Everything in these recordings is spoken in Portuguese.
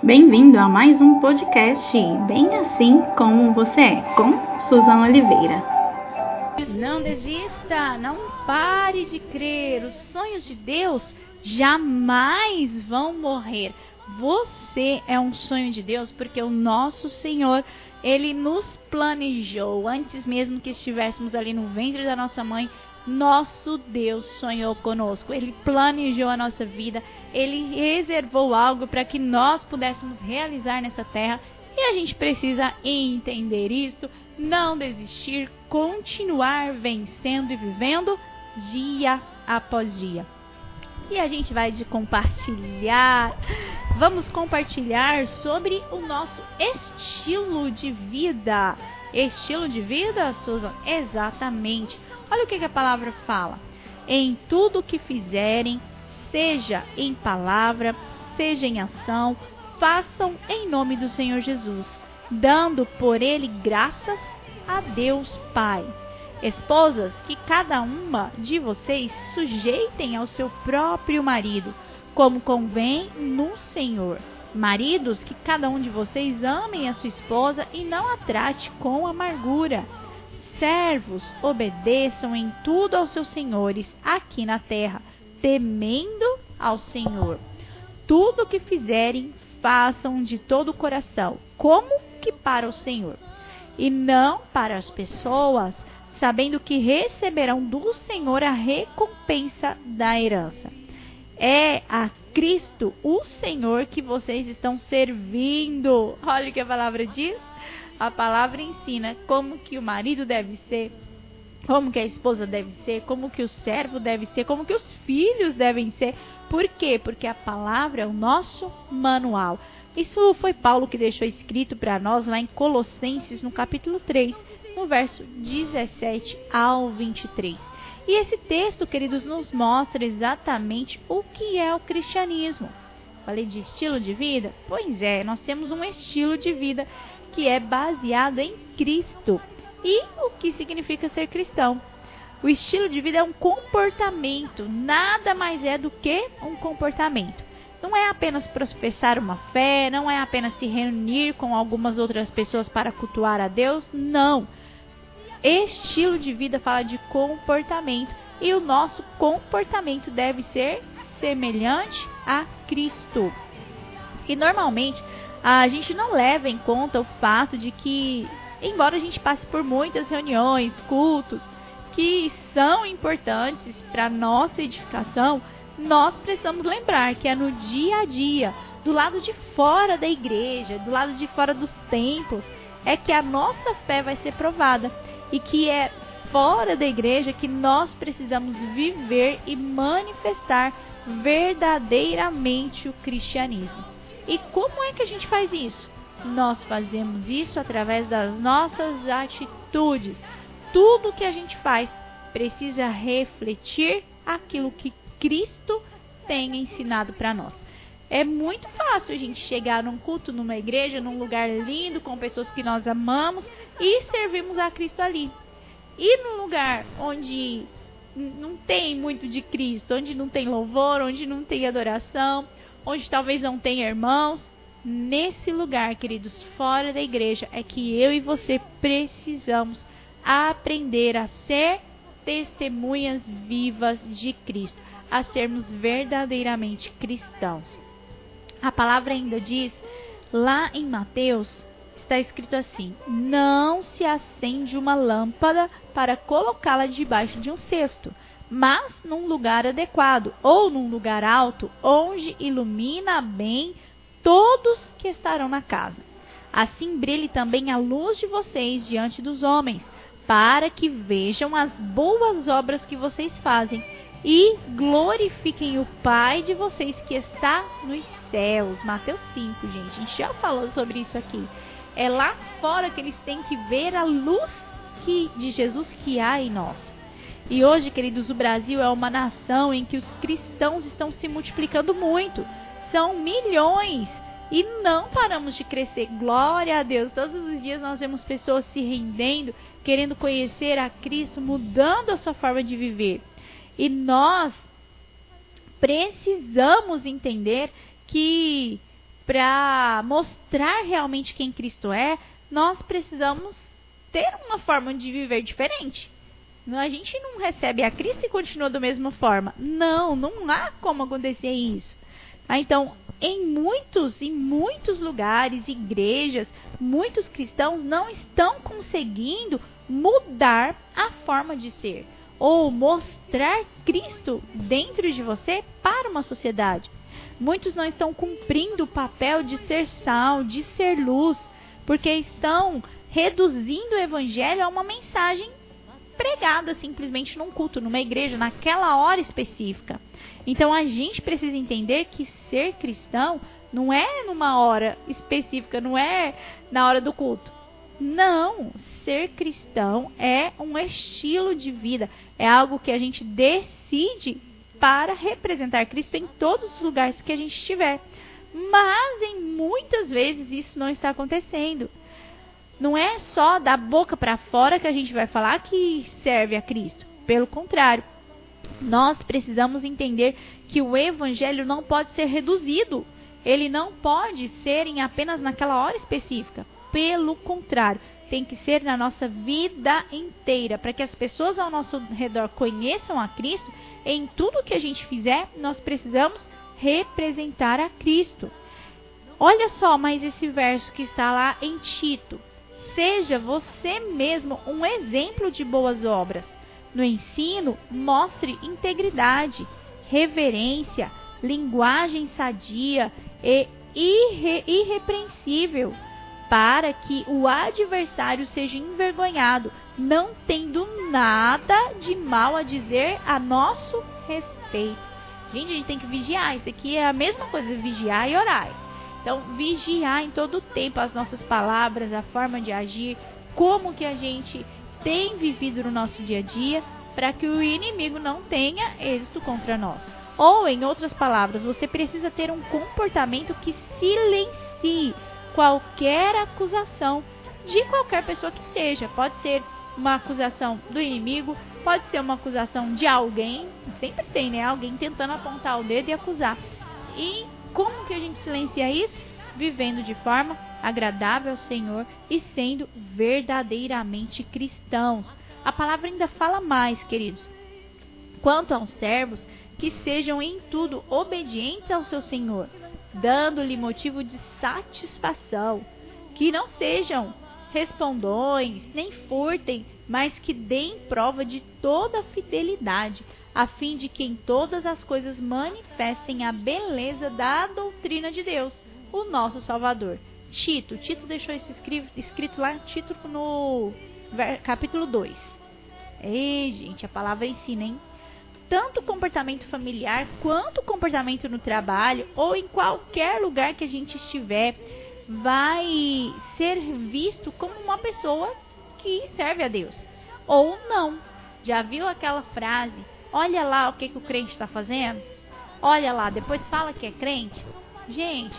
Bem-vindo a mais um podcast Bem Assim Como Você É, com Suzana Oliveira. Não desista, não pare de crer. Os sonhos de Deus jamais vão morrer. Você é um sonho de Deus porque o nosso Senhor, ele nos planejou antes mesmo que estivéssemos ali no ventre da nossa mãe. Nosso Deus sonhou conosco, Ele planejou a nossa vida, Ele reservou algo para que nós pudéssemos realizar nessa terra e a gente precisa entender isso, não desistir, continuar vencendo e vivendo dia após dia. E a gente vai de compartilhar. Vamos compartilhar sobre o nosso estilo de vida. Estilo de vida, Susan? Exatamente. Olha o que, que a palavra fala. Em tudo que fizerem, seja em palavra, seja em ação, façam em nome do Senhor Jesus, dando por ele graças a Deus Pai. Esposas, que cada uma de vocês sujeitem ao seu próprio marido, como convém no Senhor. Maridos, que cada um de vocês amem a sua esposa e não a trate com amargura. Servos, obedeçam em tudo aos seus senhores aqui na terra, temendo ao Senhor. Tudo o que fizerem, façam de todo o coração, como que para o Senhor, e não para as pessoas, sabendo que receberão do Senhor a recompensa da herança. É a Cristo, o Senhor, que vocês estão servindo. Olha o que a palavra diz. A palavra ensina como que o marido deve ser, como que a esposa deve ser, como que o servo deve ser, como que os filhos devem ser. Por quê? Porque a palavra é o nosso manual. Isso foi Paulo que deixou escrito para nós lá em Colossenses, no capítulo 3, no verso 17 ao 23. E esse texto, queridos, nos mostra exatamente o que é o cristianismo. Falei de estilo de vida? Pois é, nós temos um estilo de vida que é baseado em Cristo. E o que significa ser cristão? O estilo de vida é um comportamento, nada mais é do que um comportamento. Não é apenas professar uma fé, não é apenas se reunir com algumas outras pessoas para cultuar a Deus, não. Estilo de vida fala de comportamento e o nosso comportamento deve ser semelhante a Cristo. E normalmente a gente não leva em conta o fato de que, embora a gente passe por muitas reuniões, cultos, que são importantes para nossa edificação, nós precisamos lembrar que é no dia a dia, do lado de fora da igreja, do lado de fora dos templos, é que a nossa fé vai ser provada e que é fora da igreja que nós precisamos viver e manifestar verdadeiramente o cristianismo. E como é que a gente faz isso? Nós fazemos isso através das nossas atitudes. Tudo que a gente faz precisa refletir aquilo que Cristo tem ensinado para nós. É muito fácil a gente chegar num culto, numa igreja, num lugar lindo, com pessoas que nós amamos e servimos a Cristo ali. E num lugar onde não tem muito de Cristo, onde não tem louvor, onde não tem adoração, onde talvez não tenha irmãos, nesse lugar, queridos, fora da igreja, é que eu e você precisamos aprender a ser testemunhas vivas de Cristo, a sermos verdadeiramente cristãos. A palavra ainda diz, lá em Mateus, está escrito assim: Não se acende uma lâmpada para colocá-la debaixo de um cesto mas num lugar adequado ou num lugar alto, onde ilumina bem todos que estarão na casa. Assim brilhe também a luz de vocês diante dos homens, para que vejam as boas obras que vocês fazem e glorifiquem o Pai de vocês que está nos céus. Mateus 5, gente. A gente já falou sobre isso aqui. É lá fora que eles têm que ver a luz que, de Jesus que há em nós. E hoje, queridos, o Brasil é uma nação em que os cristãos estão se multiplicando muito. São milhões. E não paramos de crescer. Glória a Deus. Todos os dias nós vemos pessoas se rendendo, querendo conhecer a Cristo, mudando a sua forma de viver. E nós precisamos entender que para mostrar realmente quem Cristo é, nós precisamos ter uma forma de viver diferente. A gente não recebe a Cristo e continua da mesma forma. Não, não há como acontecer isso. Ah, então, em muitos e muitos lugares, igrejas, muitos cristãos não estão conseguindo mudar a forma de ser ou mostrar Cristo dentro de você para uma sociedade. Muitos não estão cumprindo o papel de ser sal, de ser luz, porque estão reduzindo o evangelho a uma mensagem pregada simplesmente num culto, numa igreja, naquela hora específica. Então a gente precisa entender que ser cristão não é numa hora específica, não é na hora do culto. Não, ser cristão é um estilo de vida, é algo que a gente decide para representar Cristo em todos os lugares que a gente estiver. Mas em muitas vezes isso não está acontecendo. Não é só da boca para fora que a gente vai falar que serve a Cristo. Pelo contrário, nós precisamos entender que o evangelho não pode ser reduzido. Ele não pode ser em apenas naquela hora específica. Pelo contrário, tem que ser na nossa vida inteira, para que as pessoas ao nosso redor conheçam a Cristo. Em tudo que a gente fizer, nós precisamos representar a Cristo. Olha só mais esse verso que está lá em Tito. Seja você mesmo um exemplo de boas obras. No ensino, mostre integridade, reverência, linguagem sadia e irre irrepreensível, para que o adversário seja envergonhado, não tendo nada de mal a dizer a nosso respeito. Gente, a gente tem que vigiar. Isso aqui é a mesma coisa, vigiar e orar. Então, vigiar em todo o tempo as nossas palavras, a forma de agir, como que a gente tem vivido no nosso dia a dia, para que o inimigo não tenha êxito contra nós. Ou, em outras palavras, você precisa ter um comportamento que silencie qualquer acusação de qualquer pessoa que seja. Pode ser uma acusação do inimigo, pode ser uma acusação de alguém, sempre tem, né? Alguém tentando apontar o dedo e acusar. E como que a gente silencia isso? Vivendo de forma agradável ao Senhor e sendo verdadeiramente cristãos. A palavra ainda fala mais, queridos. Quanto aos servos, que sejam em tudo obedientes ao seu Senhor, dando-lhe motivo de satisfação, que não sejam respondões, nem furtem, mas que deem prova de toda fidelidade, a fim de que em todas as coisas manifestem a beleza da doutrina de Deus, o nosso Salvador. Tito, Tito deixou isso escrito lá Tito no capítulo 2. Ei, gente, a palavra ensina, hein? Tanto comportamento familiar quanto comportamento no trabalho ou em qualquer lugar que a gente estiver, vai ser visto como uma pessoa que serve a Deus. Ou não. Já viu aquela frase? Olha lá o que, que o crente está fazendo. Olha lá, depois fala que é crente. Gente,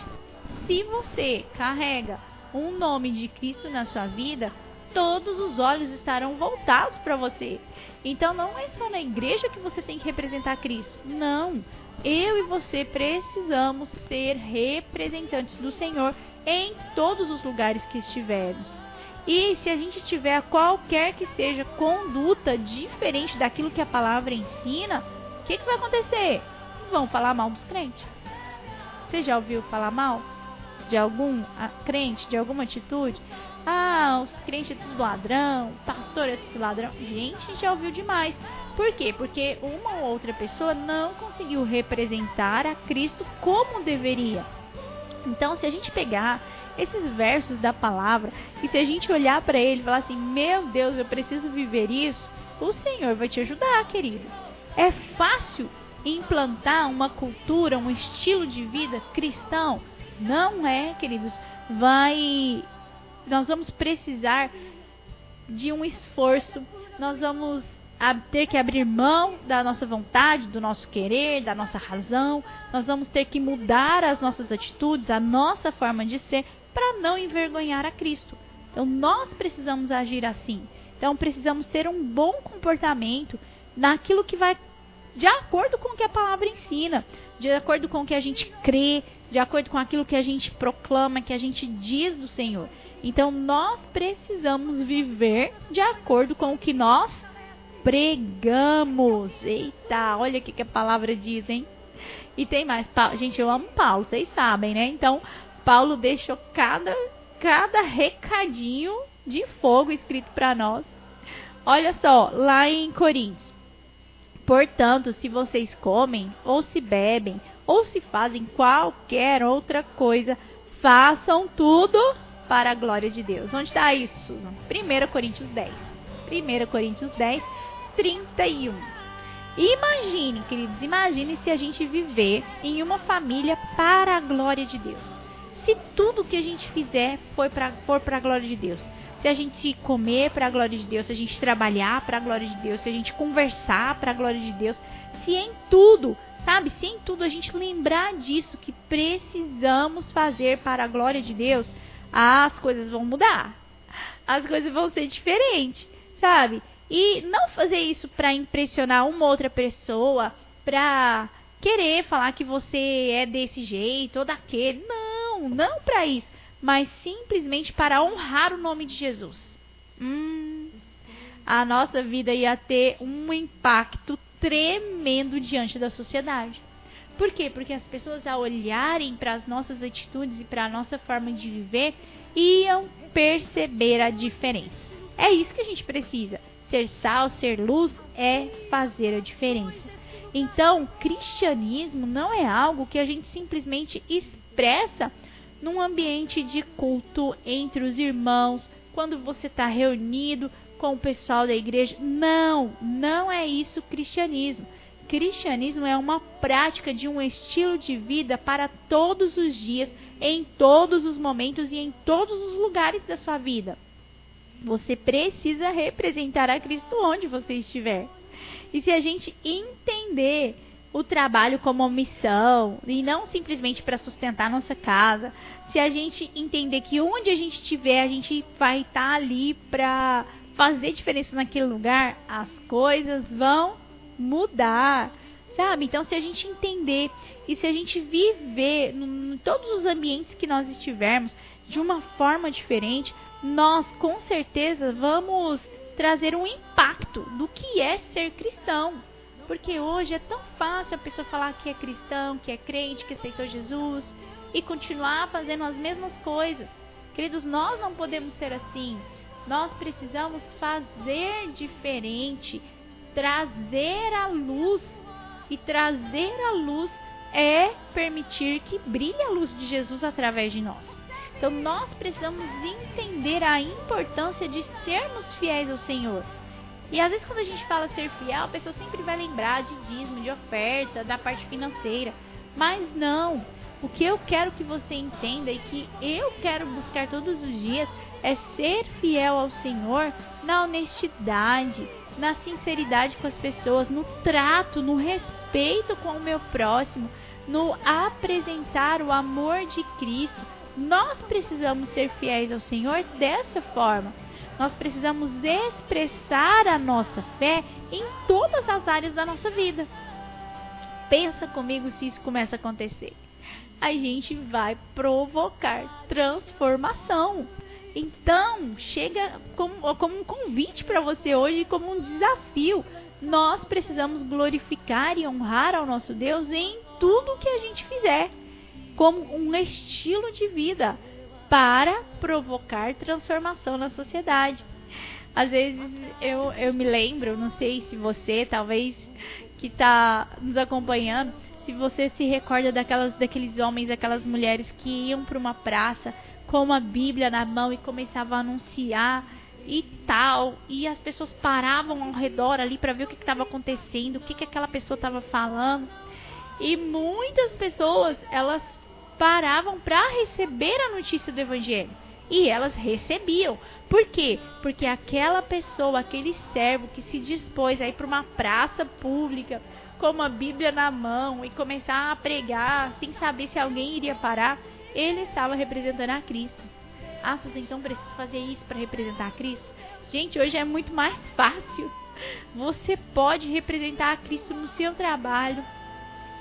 se você carrega um nome de Cristo na sua vida, todos os olhos estarão voltados para você. Então não é só na igreja que você tem que representar Cristo. Não. Eu e você precisamos ser representantes do Senhor em todos os lugares que estivermos. E se a gente tiver qualquer que seja conduta diferente daquilo que a palavra ensina, o que, que vai acontecer? Vão falar mal dos crentes. Você já ouviu falar mal de algum crente, de alguma atitude? Ah, os crentes é tudo ladrão, pastor é tudo ladrão. Gente, já ouviu demais. Por quê? Porque uma ou outra pessoa não conseguiu representar a Cristo como deveria. Então, se a gente pegar esses versos da palavra, e se a gente olhar para ele e falar assim: Meu Deus, eu preciso viver isso, o Senhor vai te ajudar, querido. É fácil implantar uma cultura, um estilo de vida cristão? Não é, queridos. Vai. Nós vamos precisar de um esforço, nós vamos ter que abrir mão da nossa vontade, do nosso querer, da nossa razão. Nós vamos ter que mudar as nossas atitudes, a nossa forma de ser, para não envergonhar a Cristo. Então nós precisamos agir assim. Então precisamos ter um bom comportamento naquilo que vai de acordo com o que a palavra ensina. De acordo com o que a gente crê, de acordo com aquilo que a gente proclama, que a gente diz do Senhor. Então nós precisamos viver de acordo com o que nós pregamos. Eita, olha o que a palavra diz, hein? E tem mais. Gente, eu amo Paulo, vocês sabem, né? Então, Paulo deixou cada, cada recadinho de fogo escrito para nós. Olha só, lá em Coríntios. Portanto, se vocês comem, ou se bebem, ou se fazem qualquer outra coisa, façam tudo para a glória de Deus. Onde está isso, Susan? 1 Coríntios 10. 1 Coríntios 10, 31. Imagine, queridos, imagine se a gente viver em uma família para a glória de Deus. Se tudo que a gente fizer for para a glória de Deus. Se a gente comer para a glória de Deus, se a gente trabalhar para a glória de Deus, se a gente conversar para a glória de Deus, se em tudo, sabe, se em tudo a gente lembrar disso que precisamos fazer para a glória de Deus, as coisas vão mudar. As coisas vão ser diferentes, sabe? E não fazer isso para impressionar uma outra pessoa, para querer falar que você é desse jeito ou daquele. Não, não para isso, mas simplesmente para honrar o nome de Jesus. Hum, a nossa vida ia ter um impacto tremendo diante da sociedade. Por quê? Porque as pessoas, ao olharem para as nossas atitudes e para a nossa forma de viver, iam perceber a diferença. É isso que a gente precisa. Ser sal, ser luz é fazer a diferença. Então, cristianismo não é algo que a gente simplesmente expressa num ambiente de culto entre os irmãos, quando você está reunido com o pessoal da igreja. Não, não é isso cristianismo. Cristianismo é uma prática de um estilo de vida para todos os dias, em todos os momentos e em todos os lugares da sua vida. Você precisa representar a Cristo onde você estiver. E se a gente entender o trabalho como missão e não simplesmente para sustentar nossa casa, se a gente entender que onde a gente estiver, a gente vai estar tá ali para fazer diferença naquele lugar, as coisas vão mudar. Sabe? Então, se a gente entender e se a gente viver em todos os ambientes que nós estivermos de uma forma diferente, nós com certeza vamos trazer um impacto do que é ser cristão. Porque hoje é tão fácil a pessoa falar que é cristão, que é crente, que aceitou Jesus e continuar fazendo as mesmas coisas. Queridos, nós não podemos ser assim. Nós precisamos fazer diferente, trazer a luz. E trazer a luz é permitir que brilhe a luz de Jesus através de nós. Então nós precisamos entender a importância de sermos fiéis ao Senhor. E às vezes quando a gente fala ser fiel, a pessoa sempre vai lembrar de dízimo, de oferta, da parte financeira. Mas não. O que eu quero que você entenda e que eu quero buscar todos os dias é ser fiel ao Senhor na honestidade, na sinceridade com as pessoas, no trato, no respeito com o meu próximo, no apresentar o amor de Cristo nós precisamos ser fiéis ao Senhor dessa forma. Nós precisamos expressar a nossa fé em todas as áreas da nossa vida. Pensa comigo se isso começa a acontecer. A gente vai provocar transformação. Então, chega como, como um convite para você hoje, como um desafio. Nós precisamos glorificar e honrar ao nosso Deus em tudo que a gente fizer como um estilo de vida para provocar transformação na sociedade. Às vezes eu, eu me lembro, não sei se você, talvez que está nos acompanhando, se você se recorda daquelas, daqueles homens, daquelas mulheres que iam para uma praça com uma Bíblia na mão e começavam a anunciar e tal, e as pessoas paravam ao redor ali para ver o que estava acontecendo, o que, que aquela pessoa estava falando. E muitas pessoas, elas paravam para receber a notícia do evangelho. E elas recebiam. Por quê? Porque aquela pessoa, aquele servo que se dispôs a ir para uma praça pública com uma Bíblia na mão e começar a pregar sem saber se alguém iria parar, ele estava representando a Cristo. Ah, então preciso fazer isso para representar a Cristo? Gente, hoje é muito mais fácil. Você pode representar a Cristo no seu trabalho,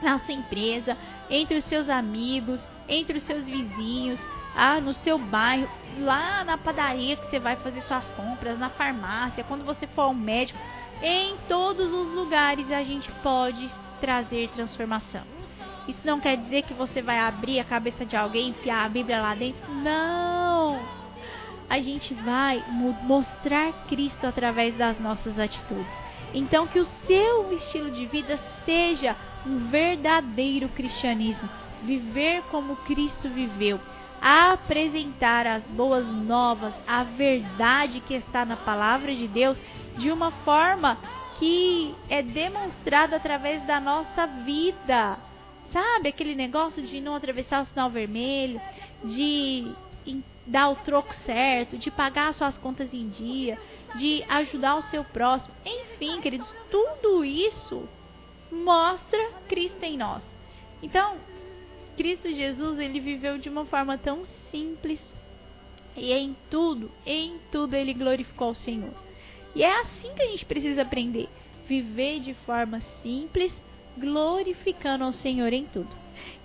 na sua empresa, entre os seus amigos, entre os seus vizinhos, ah, no seu bairro, lá na padaria que você vai fazer suas compras, na farmácia, quando você for ao médico, em todos os lugares a gente pode trazer transformação. Isso não quer dizer que você vai abrir a cabeça de alguém enfiar a Bíblia lá dentro. Não! A gente vai mostrar Cristo através das nossas atitudes. Então, que o seu estilo de vida seja um verdadeiro cristianismo. Viver como Cristo viveu. Apresentar as boas novas, a verdade que está na palavra de Deus, de uma forma que é demonstrada através da nossa vida. Sabe aquele negócio de não atravessar o sinal vermelho, de dar o troco certo, de pagar suas contas em dia, de ajudar o seu próximo. Enfim, queridos, tudo isso mostra Cristo em nós. Então, Cristo Jesus, ele viveu de uma forma tão simples e em tudo, em tudo ele glorificou o Senhor. E é assim que a gente precisa aprender, viver de forma simples, glorificando ao Senhor em tudo.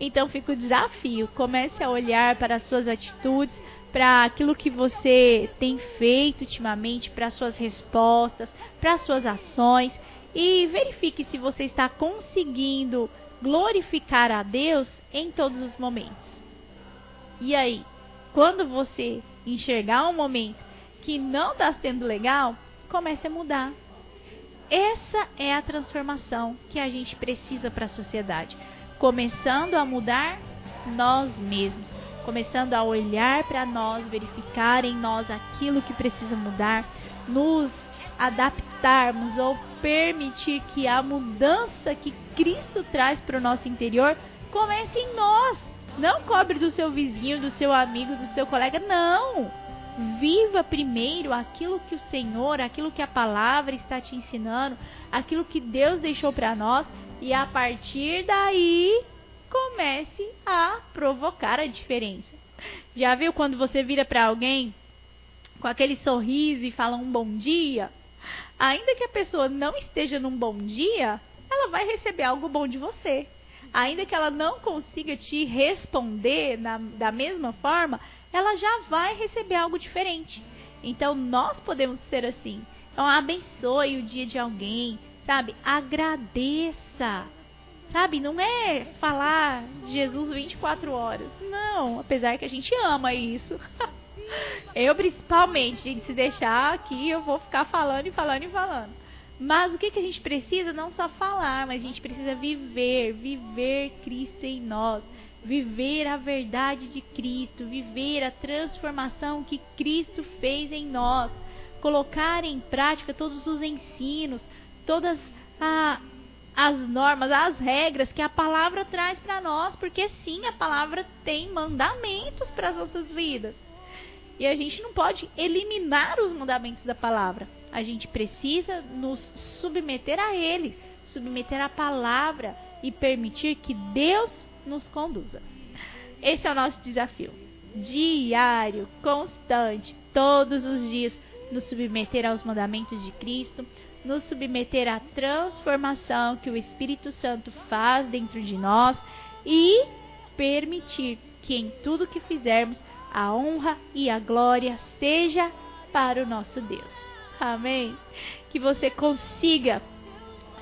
Então fica o desafio, comece a olhar para as suas atitudes, para aquilo que você tem feito ultimamente, para suas respostas, para suas ações e verifique se você está conseguindo glorificar a Deus em todos os momentos. E aí, quando você enxergar um momento que não está sendo legal, comece a mudar. Essa é a transformação que a gente precisa para a sociedade. Começando a mudar nós mesmos começando a olhar para nós, verificar em nós aquilo que precisa mudar, nos adaptarmos ou permitir que a mudança que Cristo traz para o nosso interior comece em nós. Não cobre do seu vizinho, do seu amigo, do seu colega, não. Viva primeiro aquilo que o Senhor, aquilo que a palavra está te ensinando, aquilo que Deus deixou para nós e a partir daí comece a provocar a diferença. Já viu quando você vira para alguém com aquele sorriso e fala um bom dia? Ainda que a pessoa não esteja num bom dia, ela vai receber algo bom de você. Ainda que ela não consiga te responder na, da mesma forma, ela já vai receber algo diferente. Então nós podemos ser assim. Então abençoe o dia de alguém, sabe? Agradeça. Sabe? Não é falar Jesus 24 horas. Não, apesar que a gente ama isso. eu principalmente, gente, se deixar aqui, eu vou ficar falando e falando e falando. Mas o que, que a gente precisa? Não só falar, mas a gente precisa viver, viver Cristo em nós, viver a verdade de Cristo, viver a transformação que Cristo fez em nós, colocar em prática todos os ensinos, todas a, as normas, as regras que a palavra traz para nós, porque sim, a palavra tem mandamentos para as nossas vidas. E a gente não pode eliminar os mandamentos da palavra. A gente precisa nos submeter a ele, submeter à palavra e permitir que Deus nos conduza. Esse é o nosso desafio. Diário, constante, todos os dias, nos submeter aos mandamentos de Cristo, nos submeter à transformação que o Espírito Santo faz dentro de nós e permitir que em tudo que fizermos a honra e a glória seja para o nosso Deus. Amém? Que você consiga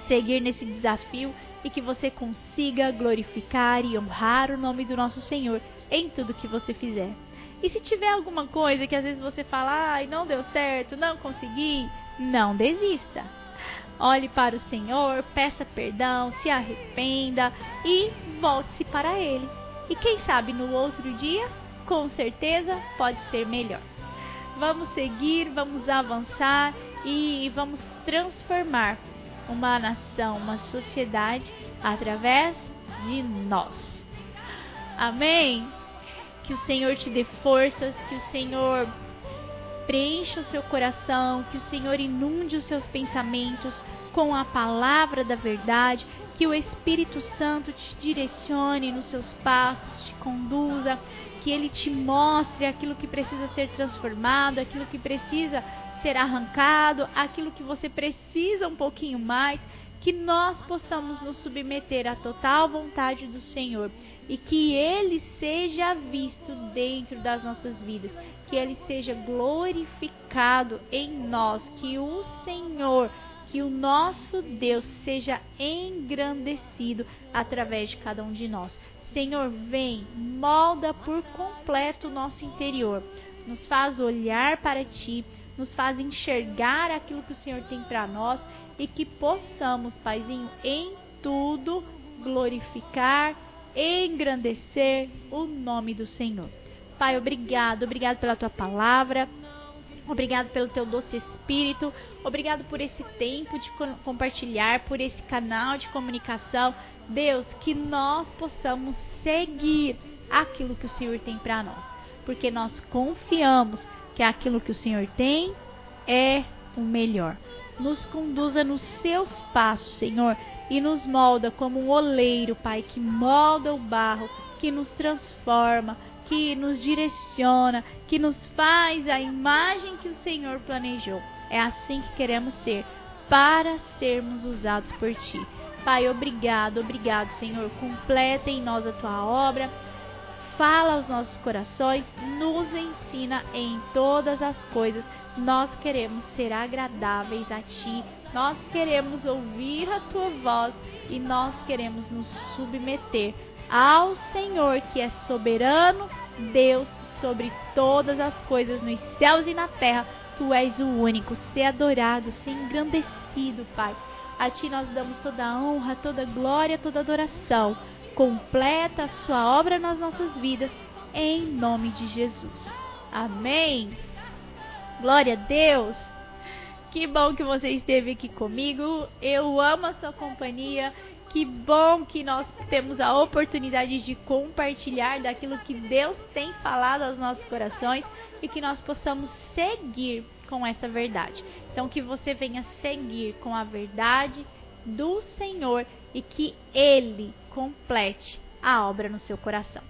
seguir nesse desafio e que você consiga glorificar e honrar o nome do nosso Senhor em tudo que você fizer. E se tiver alguma coisa que às vezes você fala, ai, não deu certo, não consegui, não desista. Olhe para o Senhor, peça perdão, se arrependa e volte-se para Ele. E quem sabe no outro dia, com certeza, pode ser melhor. Vamos seguir, vamos avançar e vamos transformar uma nação, uma sociedade através de nós. Amém? Que o Senhor te dê forças, que o Senhor preencha o seu coração, que o Senhor inunde os seus pensamentos com a palavra da verdade, que o Espírito Santo te direcione nos seus passos, te conduza, que ele te mostre aquilo que precisa ser transformado, aquilo que precisa ser arrancado, aquilo que você precisa um pouquinho mais, que nós possamos nos submeter à total vontade do Senhor e que Ele seja visto dentro das nossas vidas, que Ele seja glorificado em nós, que o Senhor, que o nosso Deus seja engrandecido através de cada um de nós. Senhor, vem, molda por completo o nosso interior, nos faz olhar para Ti, nos faz enxergar aquilo que o Senhor tem para nós e que possamos, Paizinho, em tudo glorificar, engrandecer o nome do Senhor. Pai, obrigado, obrigado pela tua palavra. Obrigado pelo teu doce espírito. Obrigado por esse tempo de compartilhar, por esse canal de comunicação. Deus, que nós possamos seguir aquilo que o Senhor tem para nós. Porque nós confiamos que aquilo que o Senhor tem é o melhor. Nos conduza nos seus passos, Senhor, e nos molda como um oleiro, Pai, que molda o barro, que nos transforma, que nos direciona, que nos faz a imagem que o Senhor planejou. É assim que queremos ser, para sermos usados por Ti. Pai, obrigado, obrigado, Senhor. Completa em nós a Tua obra. Fala aos nossos corações, nos ensina em todas as coisas. Nós queremos ser agradáveis a Ti, nós queremos ouvir a Tua voz e nós queremos nos submeter ao Senhor que é soberano, Deus sobre todas as coisas nos céus e na terra. Tu és o único, ser adorado, ser engrandecido, Pai. A Ti nós damos toda a honra, toda a glória, toda a adoração. Completa a Sua obra nas nossas vidas, em nome de Jesus. Amém. Glória a Deus. Que bom que você esteve aqui comigo. Eu amo a sua companhia. Que bom que nós temos a oportunidade de compartilhar daquilo que Deus tem falado aos nossos corações e que nós possamos seguir com essa verdade. Então, que você venha seguir com a verdade do Senhor e que Ele complete a obra no seu coração.